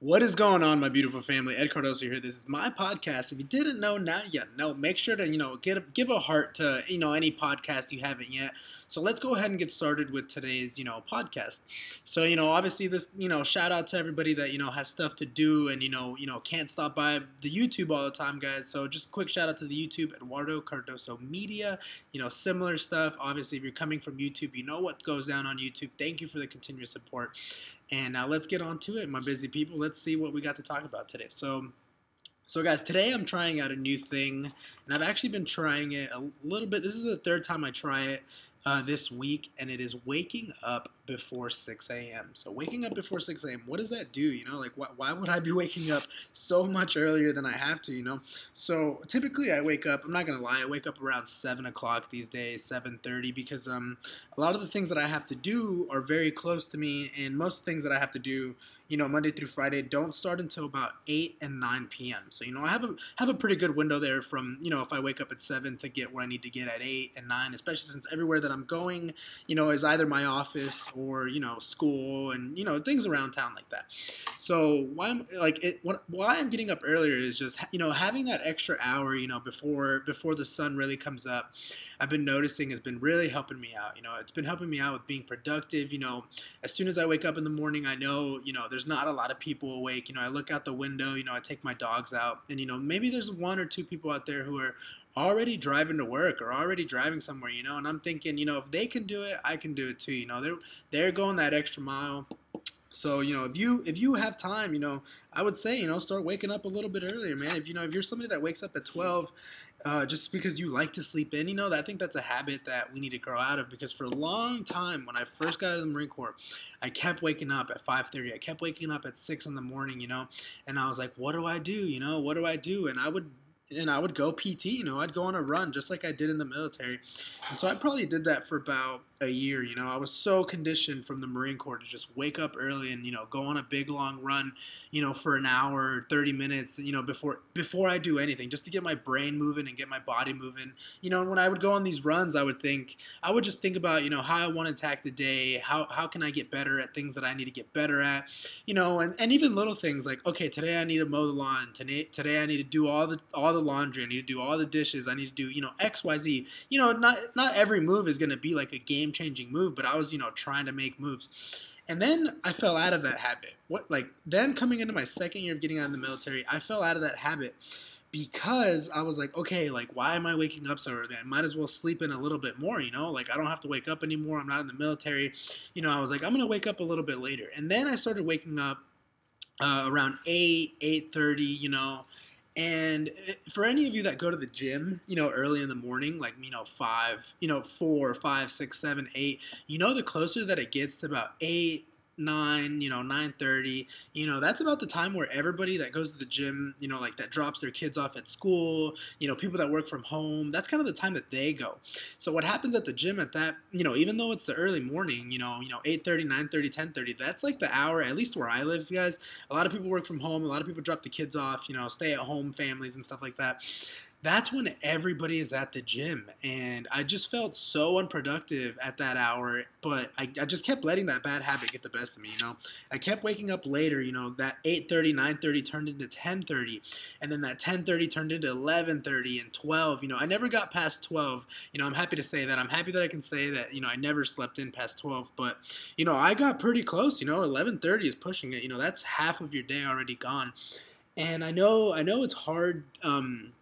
What is going on, my beautiful family? Ed Cardoso here. This is my podcast. If you didn't know, now you know. Make sure to you know get a, give a heart to you know any podcast you haven't yet. So let's go ahead and get started with today's you know podcast. So you know obviously this you know shout out to everybody that you know has stuff to do and you know you know can't stop by the YouTube all the time, guys. So just quick shout out to the YouTube Eduardo Cardoso Media. You know similar stuff. Obviously, if you're coming from YouTube, you know what goes down on YouTube. Thank you for the continuous support. And now let's get on to it, my busy people. Let's see what we got to talk about today. So, so guys, today I'm trying out a new thing, and I've actually been trying it a little bit. This is the third time I try it uh, this week, and it is waking up before 6 a.m. So waking up before 6 a.m. What does that do? You know, like why, why would I be waking up so much earlier than I have to? You know, so typically I wake up. I'm not gonna lie, I wake up around seven o'clock these days, 7:30, because um a lot of the things that I have to do are very close to me, and most things that I have to do, you know, Monday through Friday don't start until about 8 and 9 p.m. So you know, I have a have a pretty good window there from you know if I wake up at seven to get where I need to get at 8 and 9, especially since everywhere that I'm going, you know, is either my office or you know school and you know things around town like that. So why I'm like it, what, why I'm getting up earlier is just you know having that extra hour you know before before the sun really comes up. I've been noticing has been really helping me out. You know, it's been helping me out with being productive. You know, as soon as I wake up in the morning, I know you know there's not a lot of people awake. You know, I look out the window. You know, I take my dogs out, and you know maybe there's one or two people out there who are already driving to work or already driving somewhere, you know, and I'm thinking, you know, if they can do it, I can do it too. You know, they're they're going that extra mile. So you know, if you if you have time, you know, I would say you know start waking up a little bit earlier, man. If you know if you're somebody that wakes up at 12, uh, just because you like to sleep in, you know, I think that's a habit that we need to grow out of. Because for a long time, when I first got out of the Marine Corps, I kept waking up at 5:30. I kept waking up at six in the morning, you know, and I was like, what do I do? You know, what do I do? And I would and I would go PT, you know, I'd go on a run just like I did in the military. And so I probably did that for about a year, you know. I was so conditioned from the Marine Corps to just wake up early and, you know, go on a big long run, you know, for an hour, or 30 minutes, you know, before before I do anything, just to get my brain moving and get my body moving. You know, and when I would go on these runs, I would think I would just think about, you know, how I want to attack the day, how how can I get better at things that I need to get better at, you know, and, and even little things like, okay, today I need to mow the lawn, today today I need to do all the all the laundry, I need to do all the dishes, I need to do, you know, XYZ. You know, not not every move is gonna be like a game changing move, but I was, you know, trying to make moves. And then I fell out of that habit. What like then coming into my second year of getting out of the military, I fell out of that habit because I was like, okay, like why am I waking up so early? I might as well sleep in a little bit more, you know? Like I don't have to wake up anymore. I'm not in the military. You know, I was like, I'm gonna wake up a little bit later. And then I started waking up uh, around eight, eight thirty, you know, and eh, for any of you that go to the gym, you know, early in the morning, like, you know, five, you know, four, five, six, seven, eight, you know, the closer that it gets to about eight, nine, you know, nine thirty, you know, that's about the time where everybody that goes to the gym, you know, like that drops their kids off at school, you know, people that work from home, that's kind of the time that they go. So what happens at the gym at that, you know, even though it's the early morning, you know, you know, 8:30, 9:30, 10:30, that's like the hour, at least where I live, guys. A lot of people work from home, a lot of people drop the kids off, you know, stay at home families and stuff like that that's when everybody is at the gym and i just felt so unproductive at that hour but I, I, just kept letting that bad habit get the best of me you know? I kept waking up later you know that 8.30 9.30 turned into 10.30 and then that 10.30 turned into 11.30 and 12 you know? I never got past 12 you know i'm happy to say that. I'm happy that i can say that you know i never slept in past 12 but you know i got pretty close you know? 11.30 is pushing it you know? That's half of your day already gone and i know i know it's hard um,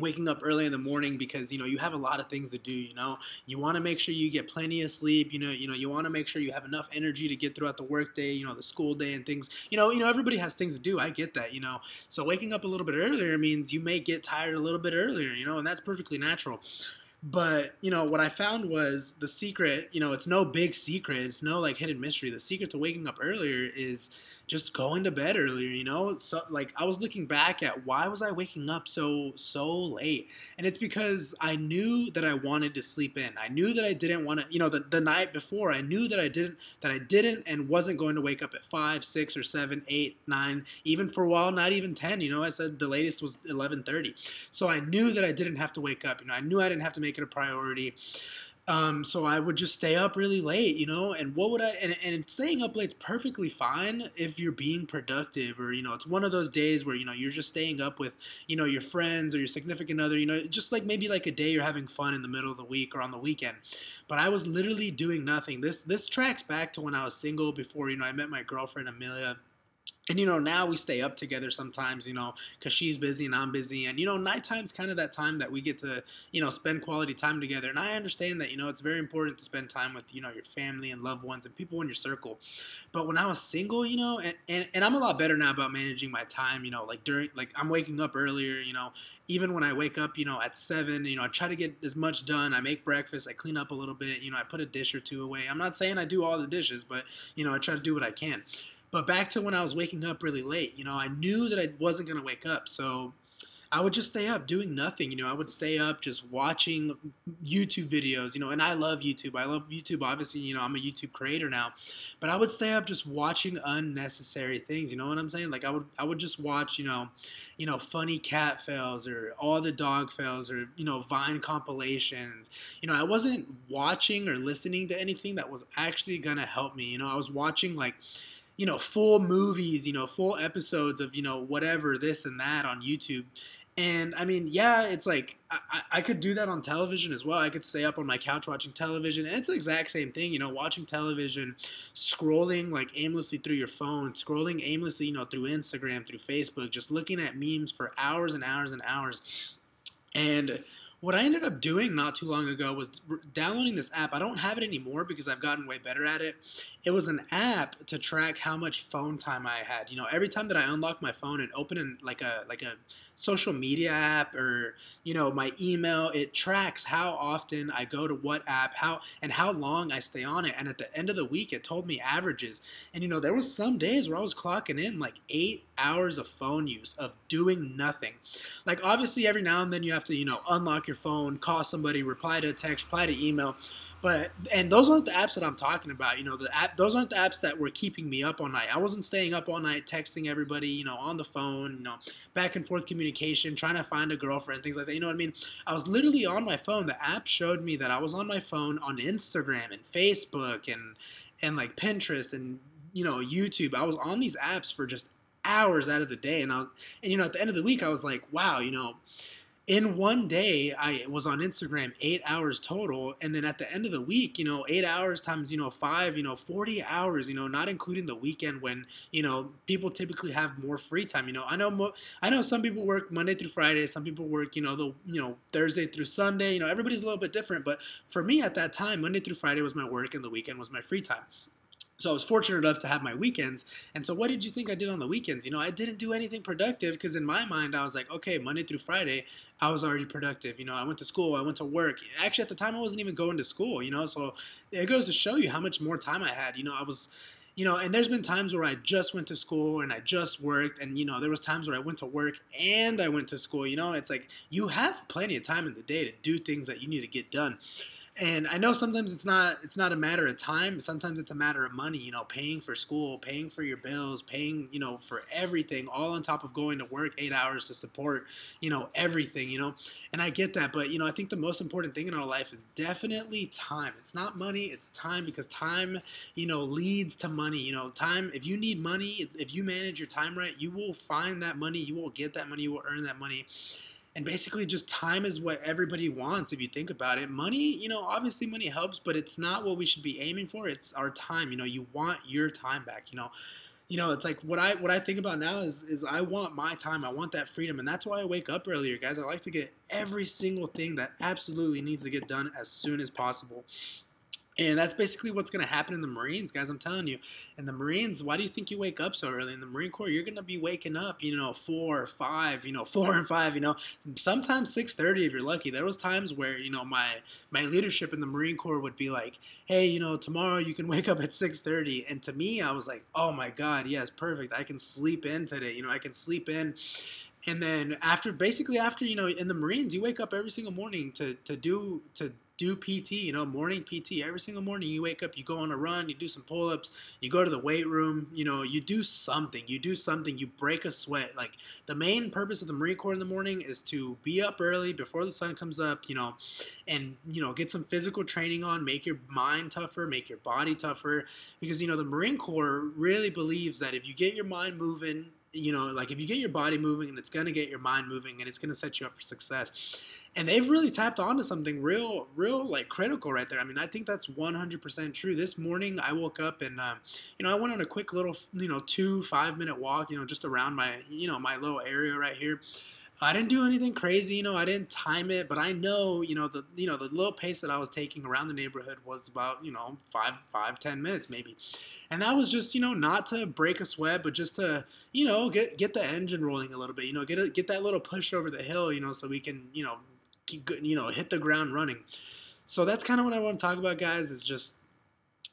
waking up early in the morning because you know you have a lot of things to do you know? You want to make sure you get plenty of sleep you know you know you want to make sure you have enough energy to get throughout the workday you know the school day and things. You know you know everybody has things to do i get that you know? So waking up a little bit earlier means you may get tired a little bit earlier you know and that's perfectly natural. But you know what i found was the secret you know it's no big secret it's no like hidden mystery. The secret to waking up earlier is just going to bed earlier, you know? So like I was looking back at why was I waking up so so late? And it's because I knew that I wanted to sleep in. I knew that I didn't want to, you know, the, the night before I knew that I didn't that I didn't and wasn't going to wake up at five, six, or seven, eight, nine, even for a while, not even ten. You know, I said the latest was eleven thirty. So I knew that I didn't have to wake up. You know, I knew I didn't have to make it a priority. Um, so I would just stay up really late, you know, and what would I, and, and staying up late's perfectly fine if you're being productive or, you know, it's one of those days where, you know, you're just staying up with, you know, your friends or your significant other, you know, just like maybe like a day you're having fun in the middle of the week or on the weekend. But I was literally doing nothing. This, this tracks back to when I was single before, you know, I met my girlfriend, Amelia and you know now we stay up together sometimes you know because she's busy and i'm busy and you know nighttime's kind of that time that we get to you know spend quality time together and i understand that you know it's very important to spend time with you know your family and loved ones and people in your circle but when i was single you know and, and, and i'm a lot better now about managing my time you know like during like i'm waking up earlier you know even when i wake up you know at seven you know i try to get as much done i make breakfast i clean up a little bit you know i put a dish or two away i'm not saying i do all the dishes but you know i try to do what i can but back to when I was waking up really late, you know, I knew that I wasn't going to wake up. So I would just stay up doing nothing. You know, I would stay up just watching YouTube videos, you know, and I love YouTube. I love YouTube. Obviously, you know, I'm a YouTube creator now, but I would stay up just watching unnecessary things. You know what I'm saying? Like I would, I would just watch, you know, you know, funny cat fails or all the dog fails or, you know, Vine compilations. You know, I wasn't watching or listening to anything that was actually going to help me. You know, I was watching like, you know, full movies, you know, full episodes of, you know, whatever, this and that on YouTube. And I mean, yeah, it's like I, I could do that on television as well. I could stay up on my couch watching television, and it's the exact same thing, you know, watching television, scrolling like aimlessly through your phone, scrolling aimlessly, you know, through Instagram, through Facebook, just looking at memes for hours and hours and hours. And what I ended up doing not too long ago was downloading this app. I don't have it anymore because I've gotten way better at it. It was an app to track how much phone time I had. You know, every time that I unlock my phone and open in like a like a social media app or you know my email it tracks how often i go to what app how and how long i stay on it and at the end of the week it told me averages and you know there was some days where i was clocking in like eight hours of phone use of doing nothing like obviously every now and then you have to you know unlock your phone call somebody reply to a text reply to email but and those aren't the apps that I'm talking about. You know, the app those aren't the apps that were keeping me up all night. I wasn't staying up all night texting everybody, you know, on the phone, you know, back and forth communication, trying to find a girlfriend, things like that. You know what I mean? I was literally on my phone. The app showed me that I was on my phone on Instagram and Facebook and and like Pinterest and you know YouTube. I was on these apps for just hours out of the day, and I was, and you know at the end of the week I was like, wow, you know in one day i was on instagram eight hours total and then at the end of the week you know eight hours times you know five you know 40 hours you know not including the weekend when you know people typically have more free time you know. I know mo- i know some people work monday through friday some people work you know the you know thursday through sunday you know everybody's a little bit different but for me at that time monday through friday was my work and the weekend was my free time so I was fortunate enough to have my weekends. And so what did you think I did on the weekends? You know, I didn't do anything productive because in my mind I was like, okay, Monday through Friday, I was already productive. You know, I went to school, I went to work. Actually, at the time I wasn't even going to school, you know, so it goes to show you how much more time I had. You know, I was you know and there's been times where i just went to school and i just worked and you know there was times where i went to work and i went to school you know it's like you have plenty of time in the day to do things that you need to get done and I know sometimes it's not it's not a matter of time. Sometimes it's a matter of money. You know, paying for school, paying for your bills, paying you know for everything, all on top of going to work eight hours to support you know everything. You know, and I get that, but you know I think the most important thing in our life is definitely time. It's not money, it's time because time you know leads to money. You know, time. If you need money, if you manage your time right, you will find that money. You will get that money. You will earn that money and basically just time is what everybody wants if you think about it. Money you know obviously money helps but it's not what we should be aiming for. It's our time you know you want your time back you know. You know it's like what i what i think about now is is i want my time. I want that freedom. And that's why i wake up earlier guys. I like to get every single thing that absolutely needs to get done as soon as possible and that's basically what's going to happen in the Marines, guys. I'm telling you. And the Marines, why do you think you wake up so early? In the Marine Corps, you're going to be waking up, you know, four or five, you know, four and five, you know, sometimes six thirty if you're lucky. There was times where you know my my leadership in the Marine Corps would be like, hey, you know, tomorrow you can wake up at six thirty, and to me, I was like, oh my god, yes, perfect. I can sleep in today. You know, I can sleep in and then after basically after you know in the marines you wake up every single morning to to do to do PT, you know, morning PT. Every single morning you wake up, you go on a run, you do some pull ups, you go to the weight room, you know, you do something. You do something, you break a sweat. Like the main purpose of the Marine Corps in the morning is to be up early before the sun comes up, you know, and, you know, get some physical training on, make your mind tougher, make your body tougher. Because, you know, the Marine Corps really believes that if you get your mind moving, you know, like if you get your body moving it's going to get your mind moving and it's going to set you up for success. And they've really tapped onto something real, real like critical right there. I mean, I think that's 100% true. This morning I woke up and, uh, you know, I went on a quick little, you know, two, five minute walk, you know, just around my, you know, my little area right here. I didn't do anything crazy, you know. I didn't time it, but I know, you know, the you know the little pace that I was taking around the neighborhood was about, you know, five, five, ten minutes maybe, and that was just, you know, not to break a sweat, but just to, you know, get get the engine rolling a little bit, you know, get a, get that little push over the hill, you know, so we can, you know, keep, you know, hit the ground running. So that's kind of what I want to talk about, guys. Is just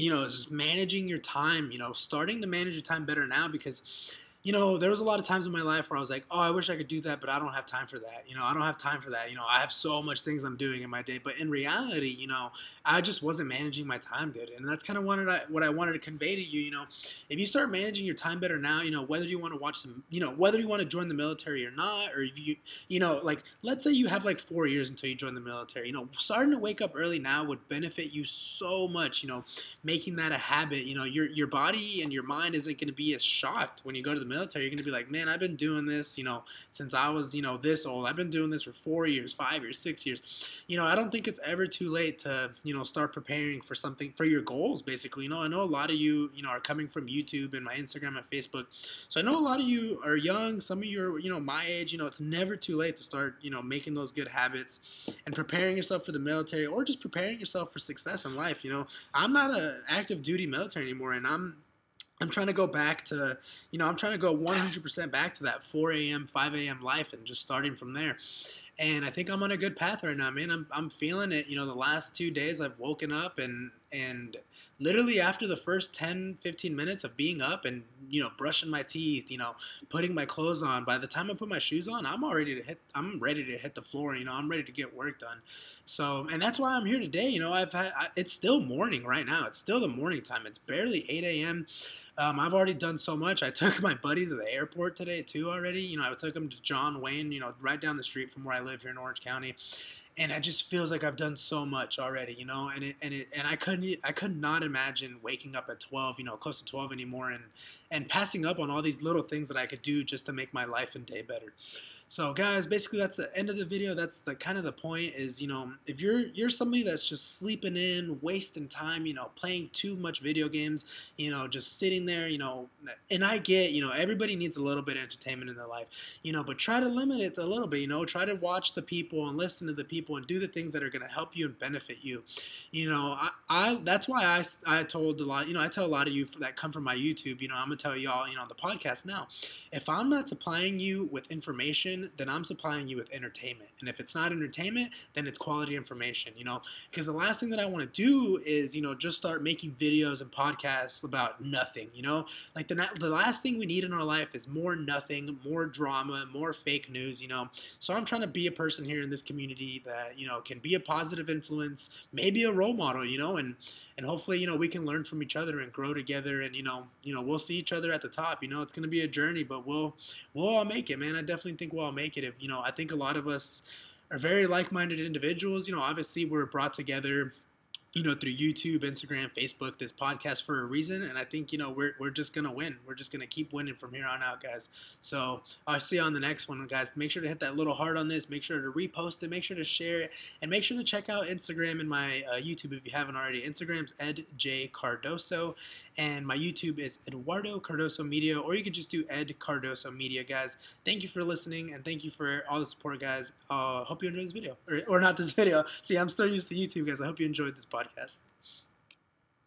you know, is managing your time, you know, starting to manage your time better now because you know, there was a lot of times in my life where I was like, oh, I wish I could do that, but I don't have time for that. You know, I don't have time for that. You know, I have so much things I'm doing in my day. But in reality, you know, I just wasn't managing my time good. And that's kind of what I, what I wanted to convey to you. You know, if you start managing your time better now, you know, whether you want to watch some, you know, whether you want to join the military or not, or you, you know, like, let's say you have like four years until you join the military, you know, starting to wake up early now would benefit you so much, you know, making that a habit. You know, your, your body and your mind isn't going to be as shocked when you go to the military, you're going to be like, man, I've been doing this, you know, since I was, you know, this old. I've been doing this for four years, five years, six years. You know, I don't think it's ever too late to, you know, start preparing for something, for your goals, basically. You know, I know a lot of you, you know, are coming from YouTube and my Instagram and Facebook. So I know a lot of you are young. Some of you are, you know, my age. You know, it's never too late to start, you know, making those good habits and preparing yourself for the military or just preparing yourself for success in life. You know, I'm not an active duty military anymore and I'm I'm trying to go back to, you know, I'm trying to go 100% back to that 4 a.m., 5 a.m. life and just starting from there. And I think I'm on a good path right now, man. I'm, I'm feeling it. You know, the last two days I've woken up and, and literally after the first 10, 15 minutes of being up and, you know, brushing my teeth, you know, putting my clothes on, by the time I put my shoes on, I'm already to hit, I'm ready to hit the floor. You know, I'm ready to get work done. So, and that's why I'm here today. You know, I've had, I, it's still morning right now. It's still the morning time. It's barely 8 a.m. Um, I've already done so much. I took my buddy to the airport today too. Already, you know, I took him to John Wayne, you know, right down the street from where I live here in Orange County, and it just feels like I've done so much already, you know. And it and it and I couldn't I could not imagine waking up at 12, you know, close to 12 anymore, and and passing up on all these little things that I could do just to make my life and day better. So guys, basically that's the end of the video. That's the kind of the point is, you know, if you're you're somebody that's just sleeping in, wasting time, you know, playing too much video games, you know, just sitting there, you know, and I get, you know, everybody needs a little bit of entertainment in their life, you know, but try to limit it a little bit, you know, try to watch the people and listen to the people and do the things that are going to help you and benefit you. You know, I, I that's why I, I told a lot, you know, I tell a lot of you that come from my YouTube, you know, I'm going to tell y'all, you know, on the podcast now, if I'm not supplying you with information then I'm supplying you with entertainment. And if it's not entertainment, then it's quality information, you know? Because the last thing that I want to do is, you know, just start making videos and podcasts about nothing, you know? Like the, the last thing we need in our life is more nothing, more drama, more fake news, you know? So I'm trying to be a person here in this community that, you know, can be a positive influence, maybe a role model, you know? And, and hopefully, you know, we can learn from each other and grow together and, you know, you know, we'll see each other at the top, you know? It's going to be a journey, but we'll, we'll all make it, man. I definitely think we'll all make it. If, you know, I think a lot of us are very like-minded individuals. You know, obviously we're brought together you know, through YouTube, Instagram, Facebook, this podcast for a reason. And I think, you know, we're, we're just going to win. We're just going to keep winning from here on out, guys. So I'll see you on the next one, guys. Make sure to hit that little heart on this. Make sure to repost it. Make sure to share it. And make sure to check out Instagram and my uh, YouTube if you haven't already. Instagram's Ed J. Cardoso. And my YouTube is Eduardo Cardoso Media. Or you can just do Ed Cardoso Media, guys. Thank you for listening. And thank you for all the support, guys. Uh, hope you enjoyed this video. Or, or not this video. See, I'm still used to YouTube, guys. I hope you enjoyed this podcast podcast.